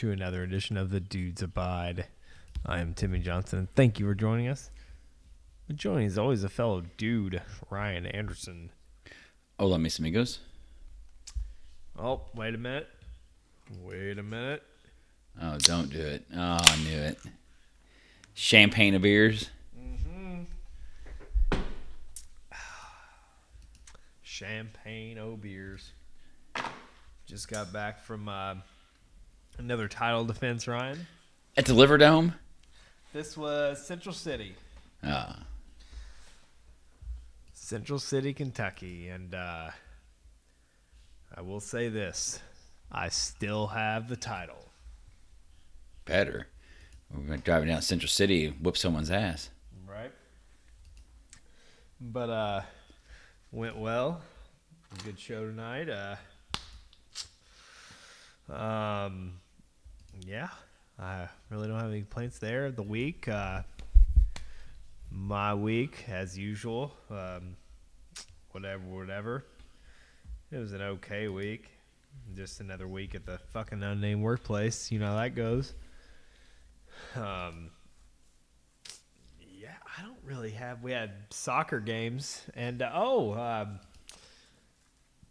To another edition of the Dudes Abide. I am Timmy Johnson, and thank you for joining us. Joining is always a fellow dude, Ryan Anderson. Hola, mis amigos. Oh, wait a minute. Wait a minute. Oh, don't do it. Oh, I knew it. Champagne of beers. Champagne O beers. Just got back from uh, another title defense, Ryan. At the Liver Dome? This was Central City. Ah, Central City, Kentucky, and uh, I will say this: I still have the title. better. We're going to drive down Central City and whoop someone's ass. Right. But uh, went well. Good show tonight. Uh, um, yeah, I really don't have any complaints there. The week, uh, my week as usual. Um, whatever, whatever. It was an okay week. Just another week at the fucking unnamed workplace. You know how that goes. Um, yeah, I don't really have. We had soccer games, and uh, oh, um,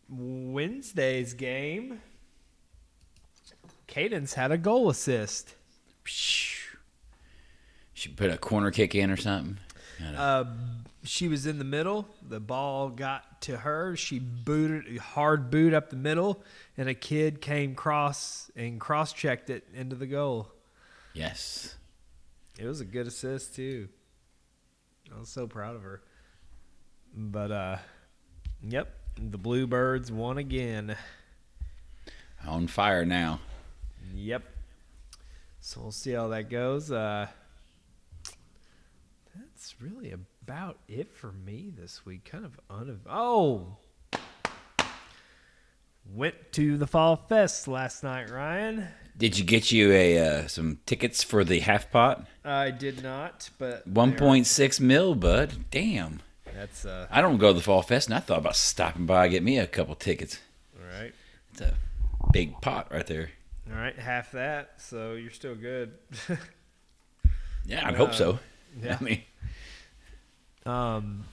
Wednesday's game. Cadence had a goal assist. She put a corner kick in or something. Uh, she was in the middle. The ball got to her. She booted hard boot up the middle, and a kid came cross and cross checked it into the goal. yes. It was a good assist too. I was so proud of her. But uh yep, the Bluebirds won again. On fire now. Yep. So we'll see how that goes. Uh That's really about it for me this week. Kind of unev- Oh. Went to the Fall Fest last night, Ryan. Did you get you a uh, some tickets for the half pot? I did not, but One point six mil, bud. Damn. That's uh I don't go to the Fall Fest, and I thought about stopping by and get me a couple tickets. all right. It's a big pot right there. All right, half that, so you're still good. Yeah, I'd hope so. yeah. I mean, Um,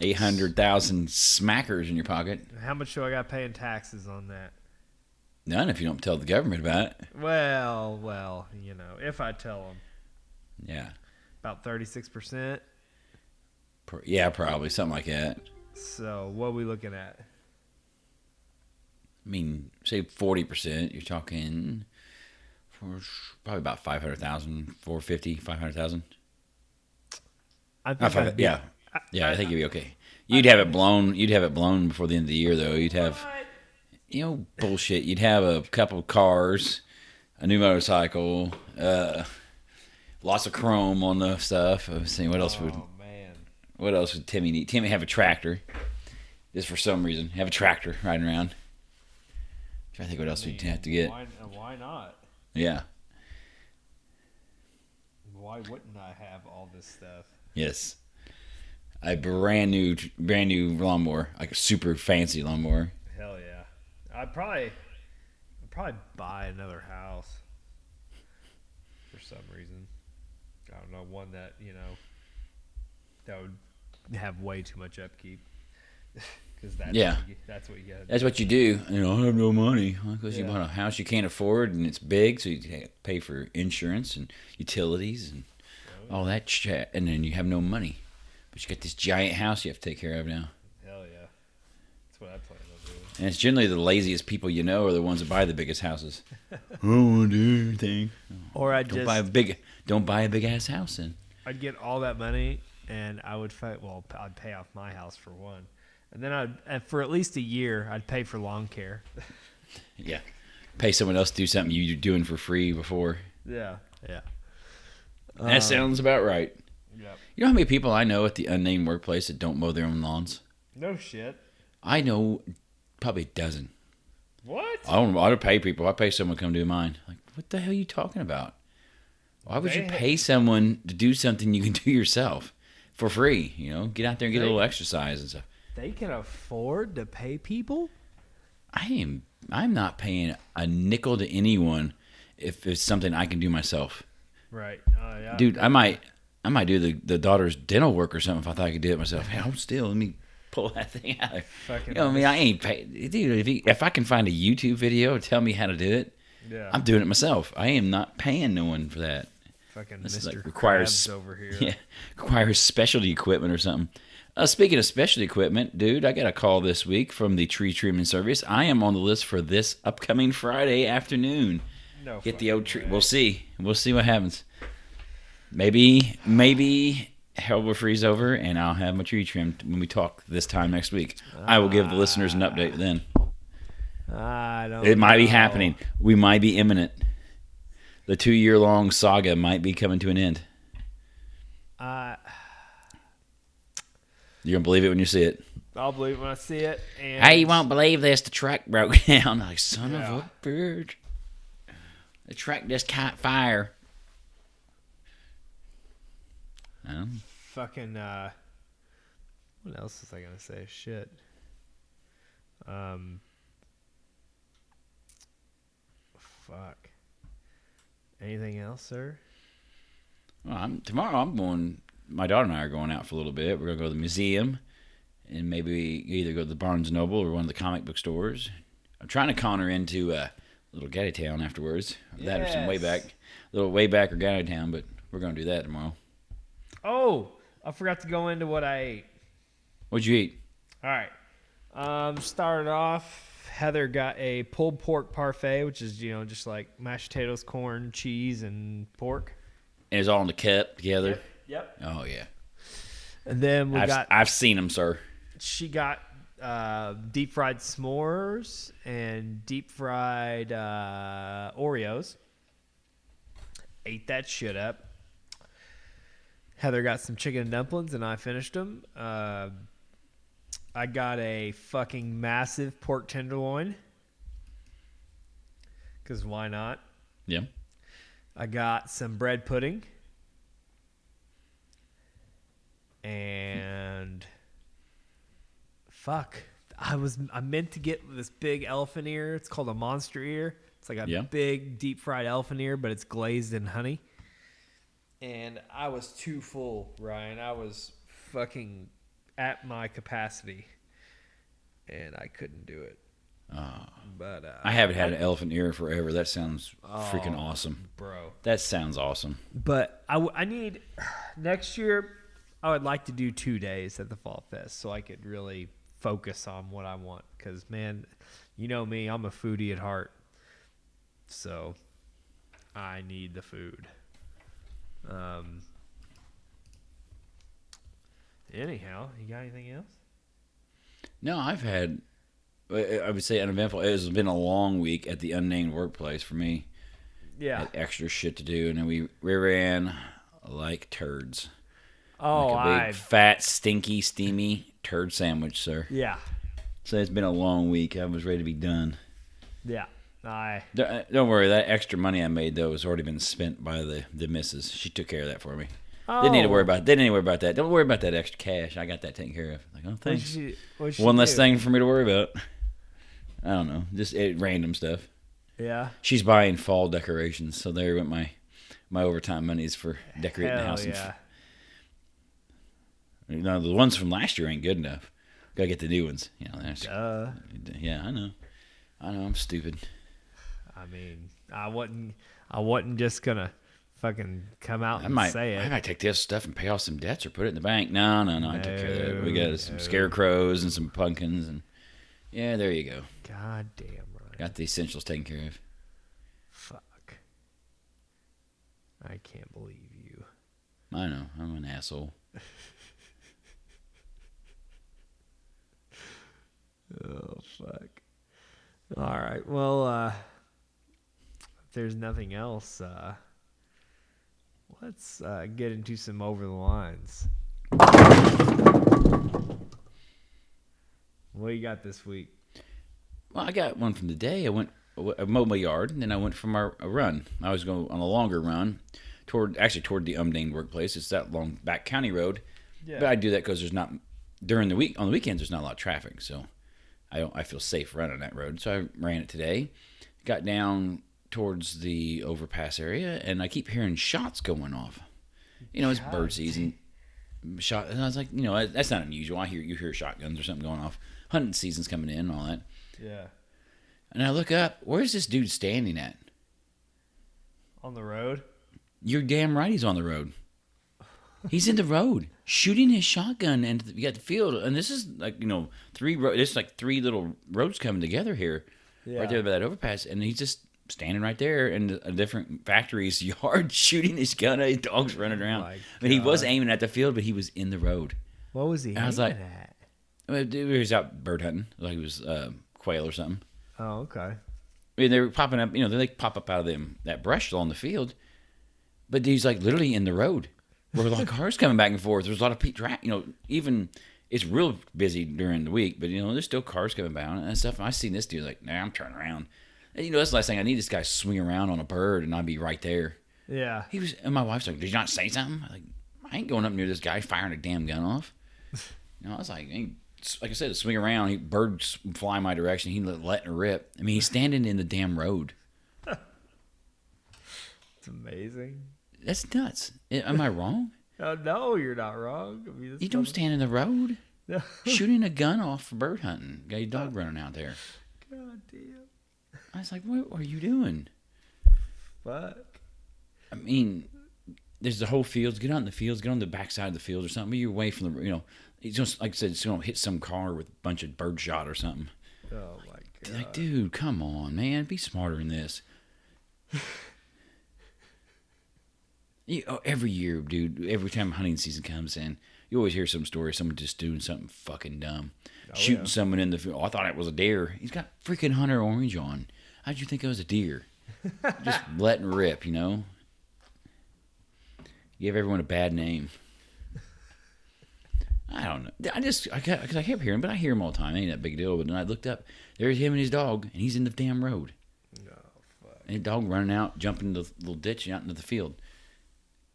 eight hundred thousand smackers in your pocket. how much do I got paying taxes on that? None if you don't tell the government about it. Well, well, you know, if I tell them Yeah, about thirty six percent. Yeah, probably something like that. So what are we looking at? I mean, say forty percent. You're talking for probably about 500,000, 450, 500,000. I think five- I'd be- yeah, yeah, I think you'd be okay. You'd have it blown. You'd have it blown before the end of the year, though. You'd have, you know, bullshit. You'd have a couple of cars, a new motorcycle, uh, lots of chrome on the stuff. I was saying, what else would Oh man, What else would Timmy need? Timmy have a tractor. Just for some reason, have a tractor riding around. Trying to think what else we'd have to get. Why, uh, why not? Yeah. Why wouldn't I have all this stuff? Yes. A brand new, brand new lawnmower, like a super fancy lawnmower. Hell yeah! I'd probably, I'd probably buy another house for some reason. I don't know one that you know that would have way too much upkeep because that's Yeah. what you, that's what you got. That's what you do. You know, I have no money because you Yeah. bought a house you can't afford and it's big, so you pay for insurance and utilities and oh, all that shit, and then you have no money. But you got this giant house you have to take care of now. Hell yeah! That's what I plan on doing. And it's generally the laziest people you know are the ones that buy the biggest houses. I don't want to do anything. Or I'd Don't just buy a big. Don't buy a big ass house. Then I'd get all that money and I would fight. Well, I'd pay off my house for one, and then I'd for at least a year I'd pay for lawn care. yeah, pay someone else to do something you're doing for free before. yeah, yeah, That uh, sounds about right. Yep. You know how many people I know at the unnamed workplace that don't mow their own lawns? No shit. I know probably a dozen. What? I don't. I don't pay people. I pay someone to come do mine. Like, what the hell are you talking about? Why would you They- pay someone to do something you can do yourself for free? You know, get out there and get a little exercise and stuff. They can afford to pay people. I am. I'm not paying a nickel to anyone if it's something I can do myself. Right. Oh yeah. Dude, I might I might do the, the daughter's dental work or something if I thought I could do it myself. Hey, hold still, let me pull that thing out. Fucking You know, what I mean, I ain't pay, dude. If, you, if I can find a YouTube video tell me how to do it, Yeah. I'm doing it myself. I am not paying no one for that. fucking This Mr. like requires Krabs over here. Yeah, requires specialty equipment or something. Uh, speaking of specialty equipment, dude, I got a call this week from the tree trimming service. I am on the list for this upcoming Friday afternoon. No. Get the old tree. way. We'll see. We'll see what happens. Maybe, maybe hell will freeze over, and I'll have my tree trimmed when we talk this time next week. I will give the listeners an update then. I don't. It might be happening. We might be imminent. The two-year-long saga might be coming to an end. You're gonna believe it when you see it. I'll believe when I see it. And Hey, you won't believe this. The truck broke down. Like son Yeah. of a bitch. The truck just caught fire. Um, fucking. Uh, what else was I gonna say? Shit. Um. Fuck. Anything else, sir? well, I'm, tomorrow I'm going. My daughter and I are going out for a little bit. We're gonna go to the museum, and maybe either go to the Barnes Noble or one of the comic book stores. I'm trying to con her into a little Gattitown afterwards. That or some way Yes. back, little way back or Gattitown. But we're gonna do that tomorrow. Oh, I forgot to go into what I ate. What'd you eat? All right. Um, started off. Heather got a pulled pork parfait, which is you know just like mashed potatoes, corn, cheese, and pork. And it's all in the cup together. Yep. Oh yeah, And then we I've, got I've seen them, sir. she got uh, deep fried s'mores and deep fried uh, Oreos. Ate that shit up. Heather got some chicken dumplings and I finished them. Uh, I got a fucking massive pork tenderloin. Because why not? Yeah. I got some bread pudding. And fuck. I was I meant to get this big elephant ear. It's called a monster ear. It's like a Yeah. big deep fried elephant ear, but it's glazed in honey. And I was too full, Ryan. I was fucking at my capacity. And I couldn't do it. Oh, But uh I haven't had an elephant ear forever. That sounds freaking Oh. awesome. bro. That sounds awesome. But I, w- I need next year. I would like to do two days at the Fall Fest so I could really focus on what I want. Because man, you know me, I'm a foodie at heart. So I need the food. Um. Anyhow, you got anything else? No, I've had. I would say uneventful. It has been a long week at the unnamed workplace for me. Yeah. Extra shit to do, and then we we ran like turds. Oh, like a big I. fat, stinky, steamy turd sandwich, sir. Yeah. So it's been a long week. I was ready to be done. Yeah. I. Don't, uh, worry, that extra money I made though has already been spent by the the missus. She took care of that for me. Oh. Didn't need to worry Oh. about. Didn't need to worry about that. Don't worry about that extra cash. I got that taken care of. Like, oh, What'd thanks. she- what'd she One less thing for me to worry about. I don't know, just it, random stuff. Yeah. She's buying fall decorations, so there went my my overtime monies for decorating the Hell house. and yeah. You know, the ones from last year ain't good enough. Gotta get the new ones. You know, that's, Duh. yeah, I know. I know. I'm stupid. I mean, I wasn't. I wasn't just gonna fucking come out I and might, say it. I might take this stuff and pay off some debts or put it in the bank. No, no, no. I took care of that. We No, got some scarecrows and some pumpkins, and yeah, there you go. God damn right. Got the essentials taken care of. Fuck. I can't believe you. I know. I'm an asshole. Oh fuck. All right. Well, uh, if there's nothing else, uh, let's uh, get into some over the lines. What do you got this week? Well, I got one from the day. I went, I mowed my yard, and then I went for my a run. I was going on a longer run toward, actually toward the unnamed workplace. It's that long back county road. Yeah. But I do that because there's not during the week on the weekends. There's not a lot of traffic, so I don't. I feel safe running that road, so I ran it today. Got down towards the overpass area, and I keep hearing shots going off. You know, it's bird season. Shot, and I was like, you know, that's not unusual. I hear you hear shotguns or something going off. Hunting season's coming in, and all that. Yeah. And I look up, where's this dude standing at? On the road. You're damn right he's on the road. He's in the road shooting his shotgun and you got the field and this is like you know three ro- this like three little roads coming together here right there by that overpass and he's just standing right there in a different factory's yard shooting his gun at dogs running around my I mean he was aiming at the field but he was in the road What was he? I was like- at? I mean, he was out bird hunting like he was uh, quail or something Oh, okay. I mean, they were popping up. You know, they like pop up out of them that brush along the field, but he's like literally in the road where a lot of cars coming back and forth. There's a lot of people. You know, even it's real busy during the week, but you know, there's still cars coming by and stuff. And I seen this dude like, nah, I'm turning around. And, you know, that's the last thing I need. This guy to swing around on a bird, and I'd be right there. Yeah. He was, and my wife's like, "Did you not say something?" I'm like, I ain't going up near this guy firing a damn gun off. You know, I was like, like I said, swing around, he birds fly my direction. He let, letting rip. I mean, he's standing in the damn road. It's amazing. That's nuts. Am I wrong? Oh no, you're not wrong. I mean, You don't stand in the road No. shooting a gun off for bird hunting. Got your dog running out there. God damn. I was like, what are you doing? Fuck. I mean, there's the whole fields. Get out in the fields. Get on the backside of the field or something. But you're away from the, you know, it's just like I said, it's going to hit some car with a bunch of bird shot or something. Oh my god. Like, dude, come on, man, be smarter than this. you, oh, every year, dude, every time hunting season comes in, you always hear some story, someone just doing something fucking dumb, oh, shooting yeah. someone in the field. Oh, I thought it was a deer. He's got freaking hunter orange on. How'd you think it was a deer? just letting rip, you know. Give everyone a bad name. I don't know. I just I kept, cause I kept hearing, but I hear him all the time. It Ain't that big a deal. But then I looked up. There's him and his dog, and he's in the damn road. No, fuck. And the dog running out, jumping the little ditch and out into the field.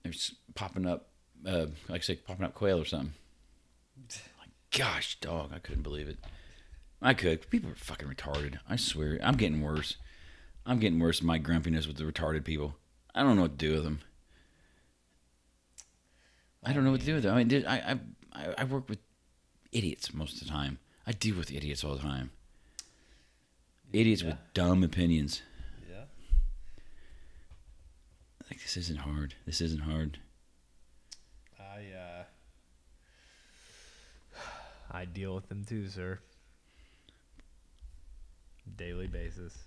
There's popping up, uh, like I said, popping up quail or something. Like, gosh, dog, I couldn't believe it. I could. People are fucking retarded. I swear. I'm getting worse. I'm getting worse my grumpiness with the retarded people. I don't know what to do with them. I don't know what to do with them. I mean, I, I, I- I work with idiots most of the time. I deal with idiots all the time. Idiots with dumb opinions. Yeah. Like this isn't hard. This isn't hard. I uh I deal with them too, sir. Daily basis.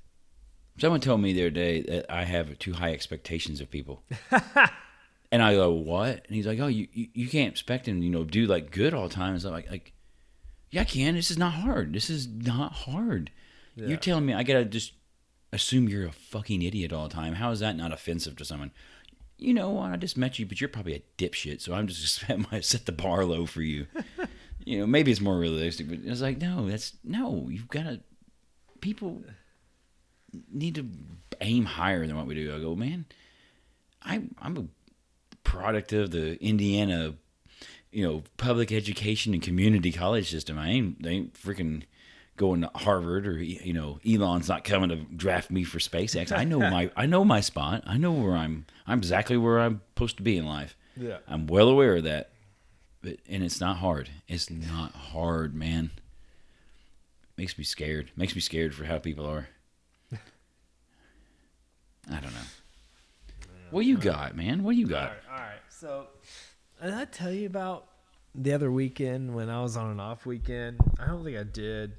Someone told me the other day that I have too high expectations of people. and I go, what? And he's like, oh, you, you, you can't expect him, you know, do like good all the time. I'm like, like, yeah, I can. This is not hard. This is not hard. Yeah. You're telling me I gotta just assume you're a fucking idiot all the time. How is that not offensive to someone? You know what? I just met you, but you're probably a dipshit. So I'm just set my set the bar low for you. you know, maybe it's more realistic, but it's like, no, that's no. You've got to. People need to aim higher than what we do. I go, man, I I'm a product of the Indiana, you know, public education and community college system. I ain't they ain't freaking going to Harvard or you know, Elon's not coming to draft me for SpaceX. I know my I know my spot. I know where I'm I'm exactly where I'm supposed to be in life. Yeah. I'm well aware of that. But and it's not hard. It's not hard, man. Makes me scared. Makes me scared for how people are. I don't know. What you got, man? What you got? right, all right. So, did I tell you about the other weekend when I was on an off weekend? I don't think I did.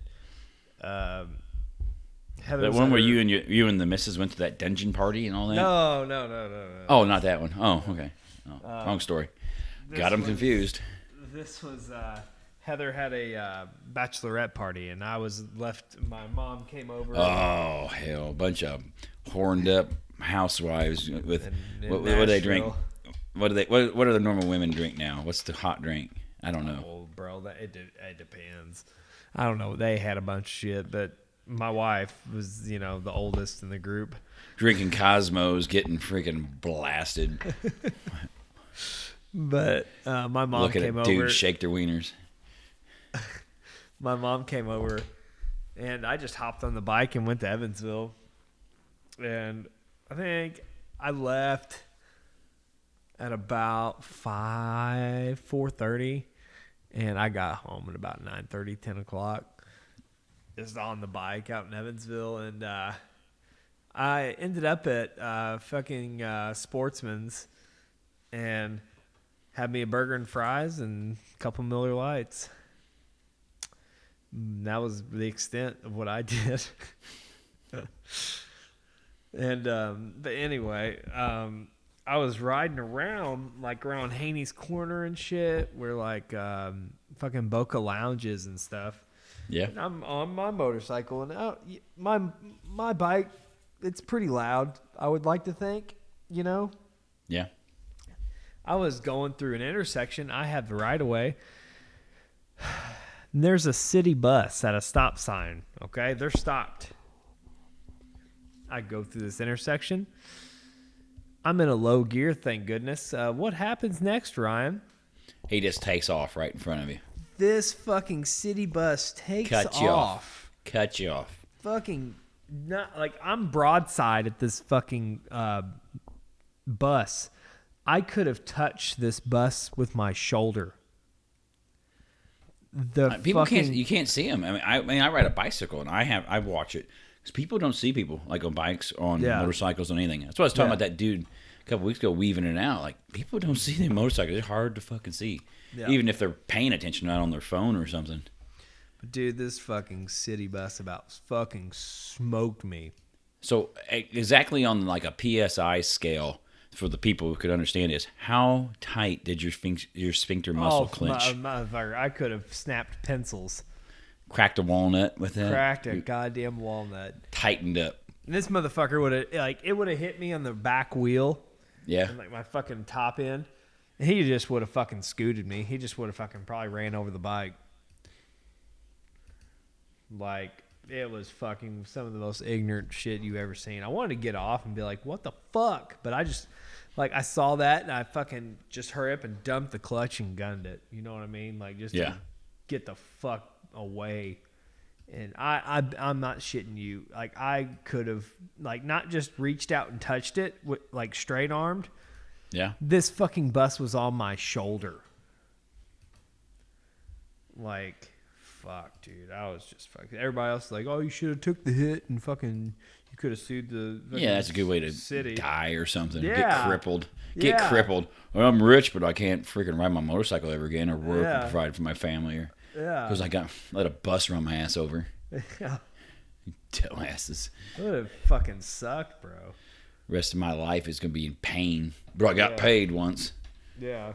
Um, Heather That one where you and your, you and the missus went to that dungeon party and all that? No, no, no, no, no. Oh, not that one. Oh, okay. Oh, Uh, wrong story. Got them was- confused. This was uh, Heather had a uh, bachelorette party, and I was left. My mom came over. Oh hell, bunch of horned up housewives with in- in what, what do they drink? What do they? What, what do the normal women drink now? What's the hot drink? I don't know. Oh, bro, that it, it depends. I don't know. They had a bunch of shit, but my wife was, you know, the oldest in the group. Drinking Cosmos, getting freaking blasted. But uh, my mom came at over. dudes shake their wieners. my mom came over, and I just hopped on the bike and went to Evansville. And I think I left at about five four thirty, and I got home at about 9:30, 10 o'clock. Just on the bike out in Evansville, and uh, I ended up at uh, fucking uh, Sportsman's, and had me a burger and fries and a couple Miller Lights. Mm, That was the extent of what I did. and um, but anyway, um, I was riding around like around Haynie's Corner and shit, where like um, fucking Bokeh lounges and stuff. Yeah. And I'm on my motorcycle, and out, my my bike, it's pretty loud. I would like to think, you know. Yeah. I was going through an intersection. I have the right of way. There's a city bus at a stop sign. Okay, they're stopped. I go through this intersection. I'm in a low gear, thank goodness. Uh, what happens next, Ryan? He just takes off right in front of you. This fucking city bus takes Cut you off. Cut you off. Fucking not like I'm broadside at this fucking uh, bus. I could have touched this bus with my shoulder. The Uh, People fucking, can't. You can't see him. I mean, I, I mean, I ride a bicycle and I have I watch it because people don't see people like on bikes, on Yeah. motorcycles, on anything. That's what I was talking Yeah. about that dude a couple weeks ago weaving it out. Like people don't see the motorcycles. They're hard to fucking see, Yeah. even if they're paying attention, not on their phone or something. But dude. This fucking city bus about fucking smoked me. So exactly on like a PSI scale for the people who could understand is how tight did your sphinx, your sphincter oh, muscle oh, clench? my- motherfucker! I could have snapped pencils, Cracked a walnut with that. cracked a goddamn walnut. tightened up. And this motherfucker would have like it would have hit me on the back wheel. Yeah. and like my fucking top end. And he just would have fucking scooted me. He just would have fucking probably ran over the bike. Like it was fucking some of the most ignorant shit you ever seen. I wanted to get off and be like, "What the fuck?" But I just like I saw that and I fucking just hurry up and dumped the clutch and gunned it. You know what I mean? Like just Yeah. Get the fuck away. And I, I, I'm not shitting you. Like I could have, like, not just reached out and touched it, with, like straight armed. Yeah. This fucking bus was on my shoulder. Like, fuck, dude. I was just fucking. Everybody else like, oh, you should have took the hit and fucking. You could have sued the. Yeah, that's a good way to city. die or something. Yeah. Get crippled. Get Yeah. crippled. Well, I'm rich, but I can't freaking ride my motorcycle ever again or work Yeah. or provide for my family or Yeah. because I got let a bus run my ass over. yeah. Dumbasses. That would have fucking sucked, bro. Rest of my life is gonna be in pain. But I got Yeah. paid once. Yeah.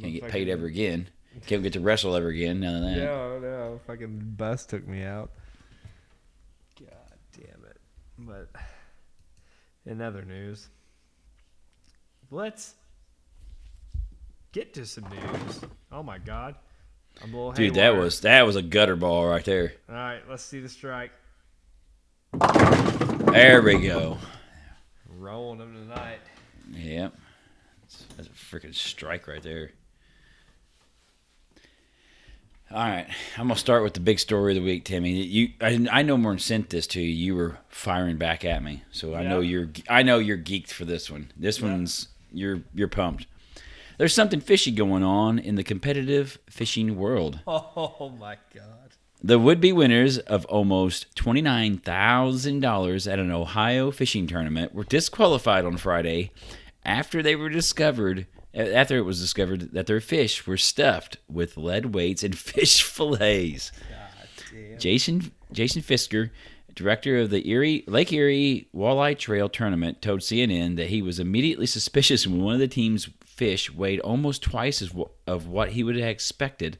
Can't get paid ever again. Can't get to wrestle ever again. None of that. No, no, fucking bus took me out. God damn it! But in other news, let's get to some news. Oh my god, I'm a little Dude, that was that was a gutter ball right there. All right, let's see the strike. There we go. Rolling them tonight. Yep. That's a freaking strike right there. All right, I'm gonna start with the big story of the week, Timmy. You, I, I know more than sent this to you. You were firing back at me, so I know you're, I know you're geeked for this one. This Yeah. one's you're, you're pumped. There's something fishy going on in the competitive fishing world. Oh my god. The would-be winners of almost twenty-nine thousand dollars at an Ohio fishing tournament were disqualified on Friday after they were discovered after it was discovered that their fish were stuffed with lead weights and fish fillets. God damn. Jason Jason Fisker, director of the Erie Lake Erie Walleye Trail Tournament, told CNN that he was immediately suspicious when one of the team's fish weighed almost twice as wh- of what he would have expected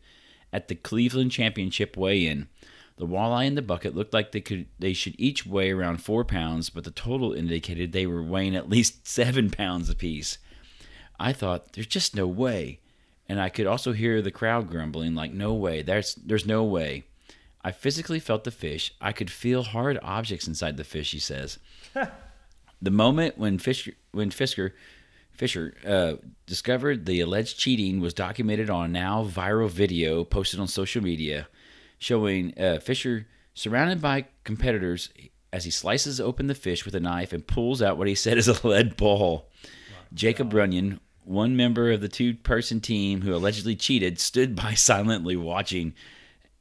at the Cleveland Championship weigh-in. The walleye in the bucket looked like they could they should each weigh around four pounds, but the total indicated they were weighing at least seven pounds apiece. I thought there's just no way, and I could also hear the crowd grumbling like, "No way! There's there's no way." I physically felt the fish. I could feel hard objects inside the fish. He says. the moment when Fischer when Fisker Fischer uh, discovered the alleged cheating was documented on a now viral video posted on social media, showing uh, Fischer Surrounded by competitors, as he slices open the fish with a knife and pulls out what he said is a lead ball. Jacob Runyon, one member of the two person team who allegedly cheated, stood by silently watching.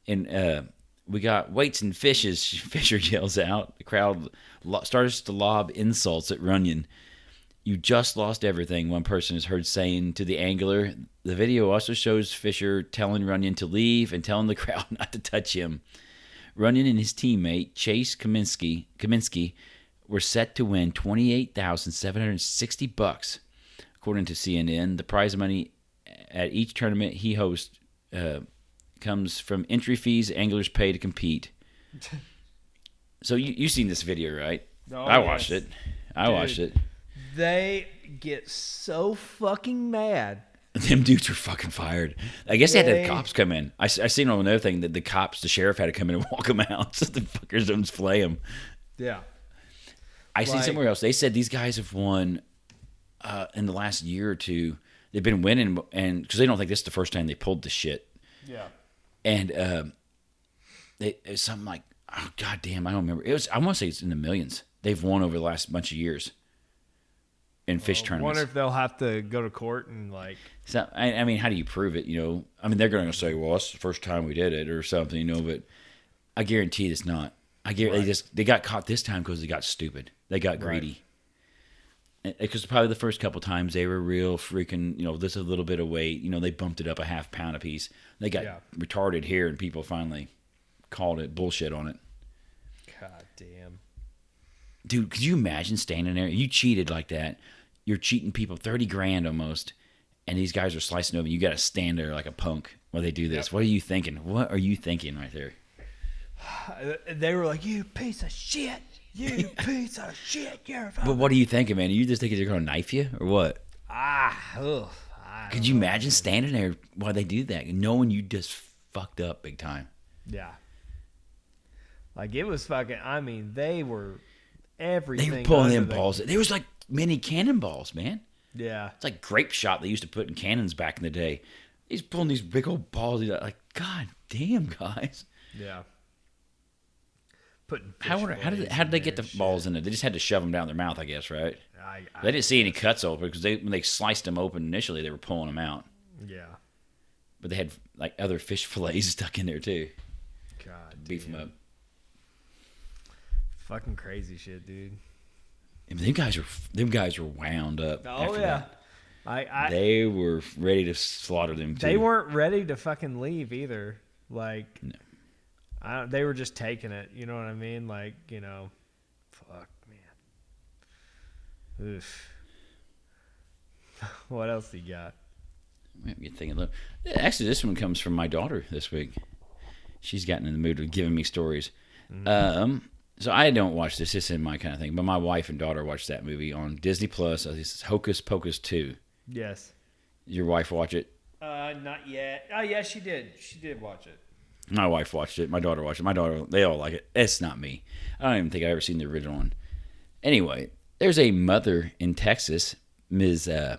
And uh, we got weights and fishes, Fischer yells out. The crowd lo- starts to lob insults at Runyon. You just lost everything, one person is heard saying to the angler. The video also shows Fischer telling Runyon to leave and telling the crowd not to touch him. Runyon and his teammate Chase Cominsky, Cominsky were set to win twenty eight thousand seven hundred sixty bucks, according to CNN. The prize money at each tournament he hosts uh, comes from entry fees anglers pay to compete. so you you've seen this video, right? Oh, I watched yes. it. I watched it. They get so fucking mad. Them dudes were fucking fired. I guess they had They- the cops come in. I seen on another thing that the cops, the sheriff had to come in and walk them out so the fuckers don't flay them. Yeah. I see Like- somewhere else. They said these guys have won uh, in the last year or two. They've been winning, and because they don't think this is the first time they pulled the shit. Yeah. And um, they it was something like, oh god damn, I don't remember. It was I want to say it's in the millions. They've won over the last bunch of years in fish I tournaments. wonder if they'll have to go to court and like. So I, I mean, how do you prove it? You know, I mean, they're going to say, "Well, it's the first time we did it," or something, you know. But I guarantee it's not. I guarantee they just they got caught this time because they got stupid. They got greedy. Because probably the first couple times they were real freaking, you know, this a little bit of weight. You know, they bumped it up a half pound a piece. They got Yeah. retarded here, and people finally called it bullshit on it. God damn. Dude, could you imagine standing there? You cheated like that. You're cheating people thirty grand almost, and these guys are slicing over. You got to stand there like a punk while they do this. What are you thinking? What are you thinking right there? They were like, "You piece of shit! You piece of shit! You're But what are you thinking, man? Are you just thinking they're to knife you or what? ah." Ugh, Could you imagine standing there while they do that, knowing you just fucked up big time? Yeah. Like it was fucking. I mean, they were everything. They were pulling them the- balls. There was like mini cannonballs, man. Yeah. It's like grape shot they used to put in cannons back in the day. He's pulling these big old balls. He's Like, God damn, guys. Yeah. Putting. How, were- how did how did they get the shit. balls in there? They just had to shove them down their mouth, I guess, right? I, I, They didn't see any cuts open because they when they sliced them open initially, they were pulling them out. Yeah. But they had like other fish fillets stuck in there too, God. beef them up. Fucking crazy shit, dude. And them guys were them guys were wound up. Oh yeah. that. I, I they were ready to slaughter them. Too. they weren't ready to fucking leave either. Like, No. I don't, they were just taking it. You know what I mean? Like, you know, fuck, man. Oof. what else you got? Get thinking. Look, actually, this one comes from my daughter this week. She's gotten in the mood of giving me stories. Mm-hmm. Um, so I don't watch this. This isn't my kind of thing. But my wife and daughter watched that movie on Disney Plus. This is Hocus Pocus Two. Yes. Your wife watch it? Uh, not yet. Oh, yeah, she did. She did watch it. My wife watched it. My daughter watched it. My daughter, they all like it. It's not me. I don't even think I've ever seen the original one. Anyway, there's a mother in Texas, Ms. Uh,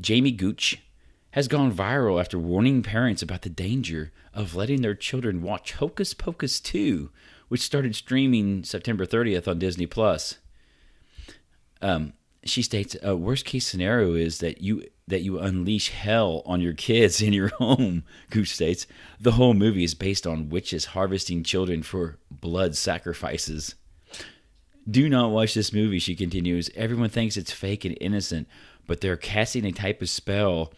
Jamie Gooch, has gone viral after warning parents about the danger of letting their children watch Hocus Pocus 2, which started streaming September 30th on Disney Plus. Um, she states a worst case scenario is that you that you unleash hell on your kids in your home. Gooch states the whole movie is based on witches harvesting children for blood sacrifices. Do not watch this movie, she continues. Everyone thinks it's fake and innocent, but they're casting a type of spell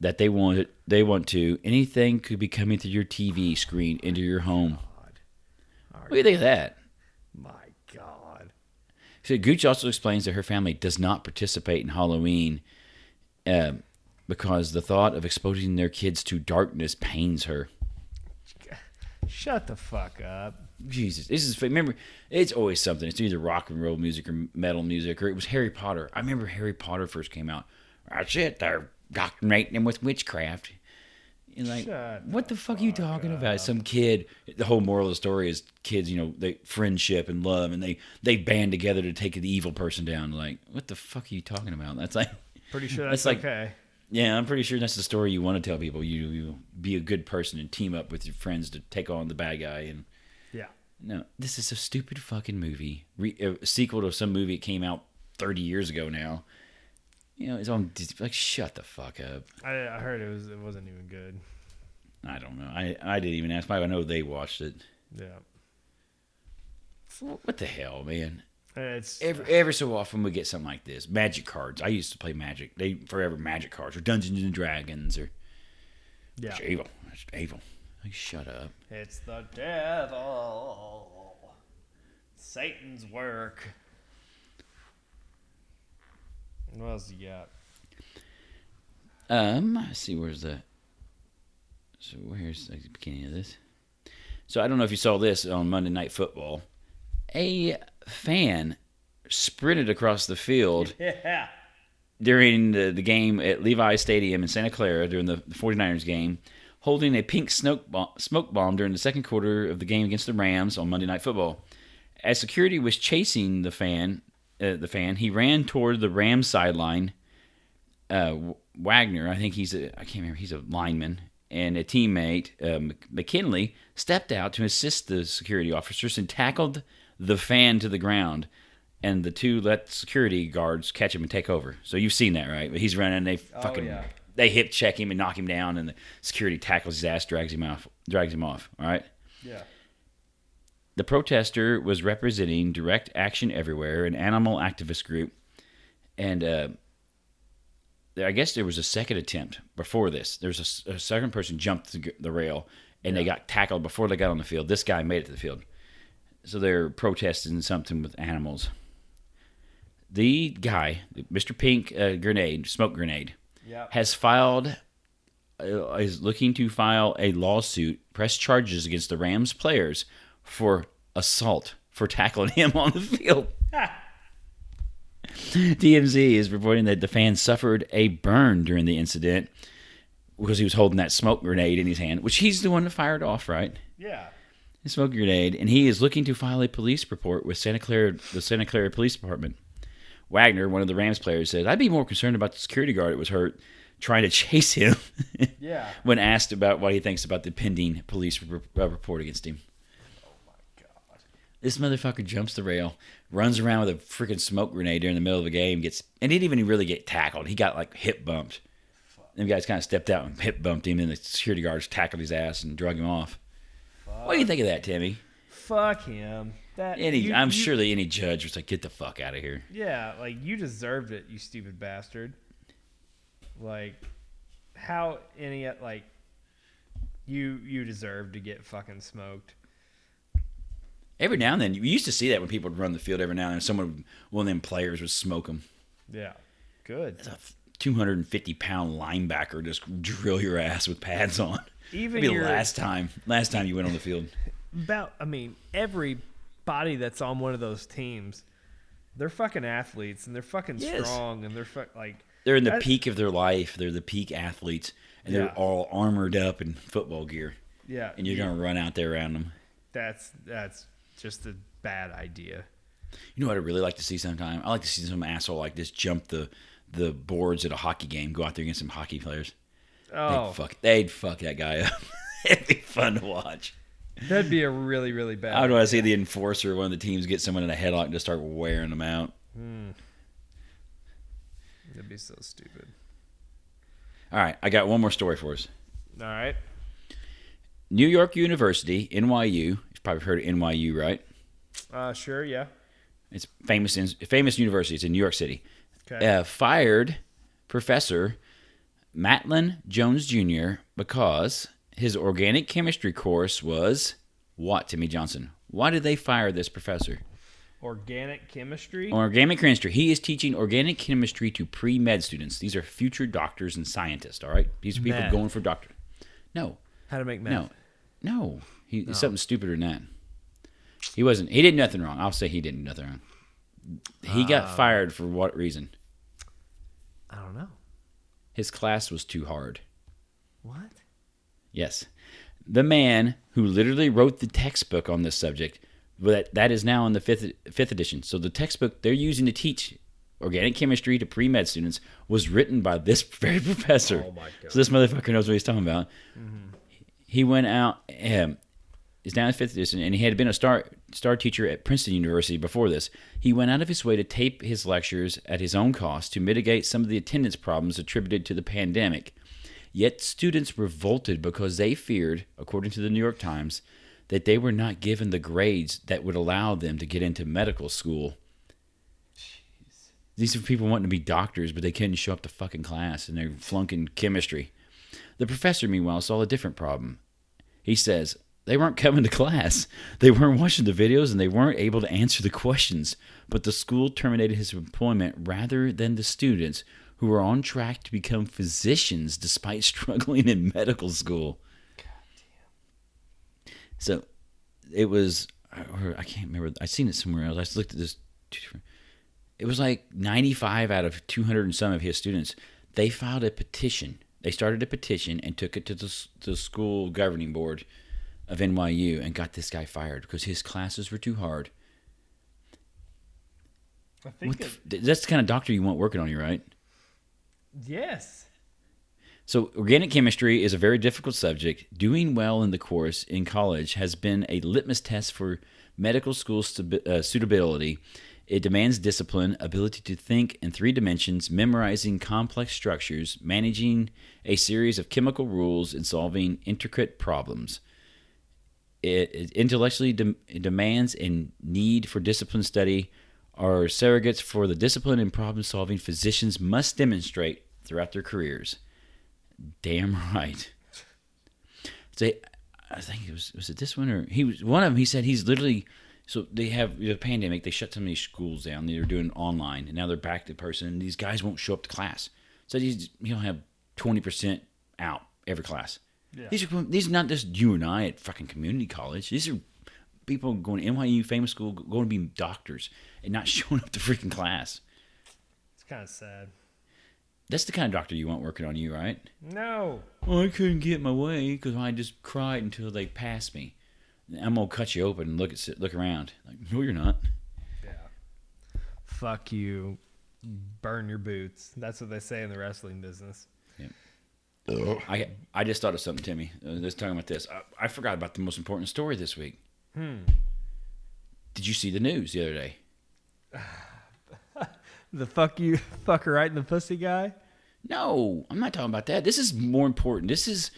that they want they want to. Anything could be coming through your TV screen into your home. What do you think of that? My God. So Gooch also explains that her family does not participate in Halloween um, because the thought of exposing their kids to darkness pains her. Shut the fuck up. Jesus, this is remember. It's always something. It's either rock and roll music or metal music, or it was Harry Potter. I remember Harry Potter first came out. That's it. They're doctrinating them with witchcraft. You're like, Shut what the fuck are you talking about? Some kid. The whole moral of the story is kids. You know, they friendship and love, and they they band together to take the evil person down. Like, what the fuck are you talking about? That's like, Pretty sure That's that's, like- okay. yeah, I'm pretty sure that's the story you want to tell people. You you be a good person and team up with your friends to take on the bad guy and Yeah. No, this is a stupid fucking movie. Re- a sequel to some movie that came out 30 years ago now. You know, it's on Dis- like shut the fuck up. I, I heard it was it wasn't even good. I don't know. I I didn't even ask. I know they watched it. Yeah, What the hell, man? Uh, it's Every every so often we get something like this. Magic cards. I used to play Magic. They forever Magic cards or Dungeons and Dragons or yeah. it's evil. It's evil. Like, shut up. It's the devil. Satan's work. What else you got? Um, let's see, where's the. So where's the beginning of this? So I don't know if you saw this on Monday Night Football. A fan sprinted across the field Yeah. during the, the game at Levi Stadium in Santa Clara during the, the 49ers game, holding a pink smoke bomb, smoke bomb during the second quarter of the game against the Rams on Monday Night Football. As security was chasing the fan, uh, the fan, he ran toward the Rams sideline. Uh, Wagner, I think he's a, I can't remember, he's a lineman, and a teammate, uh, McKinley, stepped out to assist the security officers and tackled the fan to the ground and the two let security guards catch him and take over. So you've seen that, right? But he's running, they fucking yeah. they hip check him and knock him down, and the security tackles his ass, drags him off, drags him off. All right. Yeah. The protester was representing Direct Action Everywhere, an animal activist group, and uh, I guess there was a second attempt before this. There was a a, second person jumped the, the rail, and they got tackled before they got on the field. This guy made it to the field, so they're protesting something with animals. The guy, Mr. Pink uh, grenade, smoke grenade, Yeah. has filed uh, is looking to file a lawsuit, press charges against the Rams players for assault for tackling him on the field. TMZ is reporting that the fan suffered a burn during the incident because he was holding that smoke grenade in his hand, which he's the one that fired off, right? Yeah. The smoke grenade, and he is looking to file a police report with Santa Clara, the Santa Clara Police Department. Wagner, one of the Rams players, said, "I'd be more concerned about the security guard that was hurt trying to chase him." Yeah. when asked about what he thinks about the pending police re- uh, report against him. This motherfucker jumps the rail, runs around with a freaking smoke grenade during the middle of the game, gets and didn't even really get tackled. He got like hip bumped. Them guys kind of stepped out and hip bumped him, and the security guards tackled his ass and drug him off. What do you think of that, Timmy? Fuck him. That Any, you- I'm you- sure that any judge was like, "Get the fuck out of here." Yeah, like you deserved it, you stupid bastard. Like, how any like you you deserve to get fucking smoked. Every now and then, you used to see that when people would run the field. Every now and then, someone, one of them players, would smoke them. Yeah, good. A 250 pound linebacker just drill your ass with pads on. Even Maybe the your last time, last time you went on the field. about, I mean, everybody that's on one of those teams, they're fucking athletes and they're fucking Yes. strong and they're fuck like They're in the That- peak of their life. They're the peak athletes, and Yeah. they're all armored up in football gear. yeah. And you're you- gonna run out there around them. That's that's just a bad idea. You know what I really like to see sometime? I like to see some asshole like this jump the the boards at a hockey game. Go out there against some hockey players. Oh, They'd fuck. They'd fuck that guy up. It'd be fun to watch. that'd be a really really bad. I would want to see the enforcer, one of the teams, get someone in a headlock and just start wearing them out. Hmm. That'd be so stupid. All right, I got one more story for us. All right. New York University, NYU. Probably heard of NYU, right? Uh, sure. Yeah. It's famous in famous university. It's in New York City. Okay. Uh, fired Professor Maitland Jones Jr. because his organic chemistry course was what? Timmy Johnson. Why did they fire this professor? Organic chemistry. Organic chemistry. He is teaching organic chemistry to pre med students. These are future doctors and scientists. All right, these are people going for doctor. No, How to make meth? no, no. He, It's something stupider than that. He wasn't. He did nothing wrong. I'll say he didn't nothing wrong. He got fired for what reason? I don't know. His class was too hard. What? Yes. The man who literally wrote the textbook on this subject, but that is now in the fifth fifth edition. So the textbook they're using to teach organic chemistry to pre med students was written by this very professor. Oh my God. So this motherfucker knows what he's talking about. He went out. Um, is now in fifth edition, and he had been a star star teacher at Princeton University before this. He went out of his way to tape his lectures at his own cost to mitigate some of the attendance problems attributed to the pandemic. Yet students revolted because they feared, according to the New York Times, that they were not given the grades that would allow them to get into medical school. Jeez. These are people wanting to be doctors, but they couldn't show up to fucking class and they're flunking chemistry. The professor, meanwhile, saw a different problem. He says, they weren't coming to class. They weren't watching the videos and they weren't able to answer the questions. But the school terminated his employment rather than the students who were on track to become physicians despite struggling in medical school. So it was, or I can't remember. I seen it somewhere else. I just looked at this. It was like 95 out of 200 and some of his students. They filed a petition. They started a petition and took it to the, to the school governing board of NYU and got this guy fired because his classes were too hard. I think the that's the kind of doctor you want working on you, right? yes. So, organic chemistry is a very difficult subject. Doing well in the course in college has been a litmus test for medical school stabi- uh, suitability. It demands discipline, ability to think in three dimensions, memorizing complex structures, managing a series of chemical rules, and solving intricate problems. It, it intellectually it demands and need for disciplined study are surrogates for the discipline and problem solving physicians must demonstrate throughout their careers. Damn right. Say, I think it was was it this one or he was one of them. He said he's literally so they have the pandemic. They shut of these schools down. They were doing online, and now they're back to person. And these guys won't show up to class. So he's he'll have twenty percent out every class. Yeah. These are these are not just you and I at fucking community college. These are people going to NYU famous school, going to be doctors, and not showing up to freaking class. It's kind of sad. That's the kind of doctor you want working on you, right? No. Well, I couldn't get my way because I just cried until they passed me. I'm gonna cut you open and look at look around. Like, no, you're not. Yeah. Fuck you. Burn your boots. That's what they say in the wrestling business. I I just thought of something, Timmy. Uh, just talking about this. I, I forgot about the most important story this week. Hmm. Did you see the news the other day? The fuck you, fucker right in the pussy guy? No, I'm not talking about that. This is more important. This is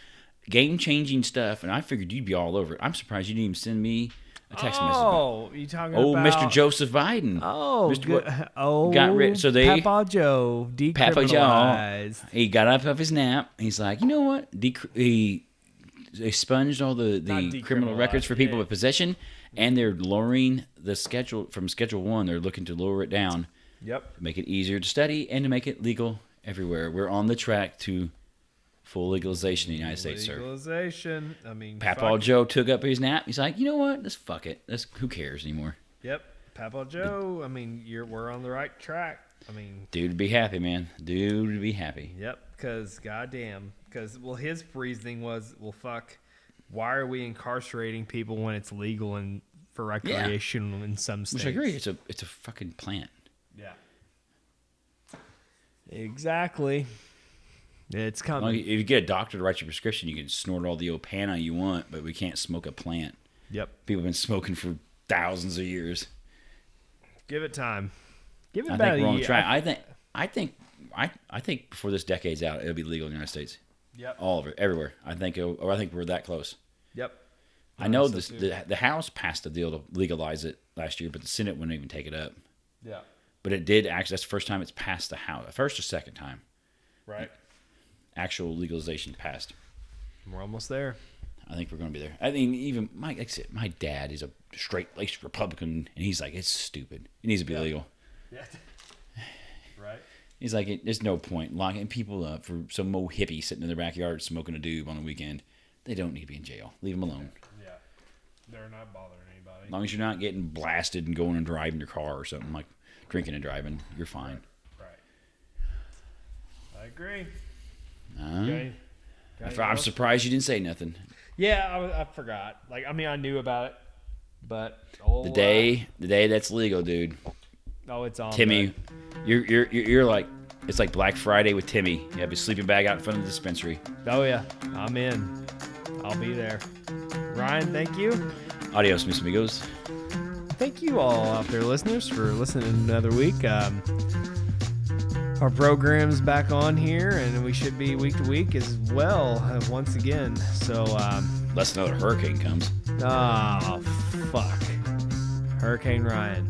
game changing stuff, and I figured you'd be all over it. I'm surprised you didn't even send me a text message. Oh, you talking Oh, about Oh, Mr. Joseph Biden. Oh, Mr. good. Oh, got rid- so they- Papa Joe Papa Joe. decriminalized. He got up off his nap. He's like, you know what? Dec- he expunged all the, the criminal records for people yeah. with possession, and they're lowering the schedule from Schedule One. They're looking to lower it down, Yep. make it easier to study, and to make it legal everywhere. We're on the track to full legalization in the United States, sir. Legalization. I mean, Papa Joe took up his nap. He's like, you know what? Let's fuck it. Let's who cares anymore? Yep. Papa Joe. I mean, you're we're on the right track. I mean, Dude, be happy, man. Dude, be happy. Yep, because goddamn, because well, his reasoning was, well, fuck, why are we incarcerating people when it's legal and for recreation in some states? Which I agree. It's a it's a fucking plant. Yeah. Exactly. It's coming. if you get a doctor to write your prescription, you can snort all the Opana you want, but we can't smoke a plant. Yep. People have been smoking for thousands of years. Give it time. Give it I about think a year. track. I think I think I I think before this decade's out, it'll be legal in the United States, Yep. all of it, everywhere. I think, or I think we're that close. Yep. I know this, the the House passed a deal to legalize it last year, but the Senate wouldn't even take it up. Yeah. But it did actually. That's the first time it's passed the House. First or second time Right. Actual legalization passed. We're almost there. I think we're going to be there. I mean, even my like said, my dad is a straight laced Republican, and he's like, it's stupid. It needs to be legal. Yeah. right. He's like, it, there's no point locking people up for some mo hippie sitting in their backyard smoking a doob on the weekend. They don't need to be in jail. Leave them alone. Yeah. They're not bothering anybody. As long as you're not getting blasted and going and driving your car or something like drinking and driving, you're fine. Right. I agree. Uh, Okay. I'm surprised you didn't say nothing. Yeah, I, I forgot. Like, I mean, I knew about it, but oh, The day, the day that's legal, dude. uh, oh, it's on. Timmy, you're you're you're you're like it's like Black Friday with Timmy. You have his sleeping bag out in front of the dispensary. Oh yeah, I'm in. I'll be there. Ryan, thank you. Adios, mis amigos. Thank you all out there, listeners, for listening another week. Um, our program's back on here, and we should be week to week as well uh, once again. So, um, Unless another hurricane comes. oh fuck, Hurricane Ryan.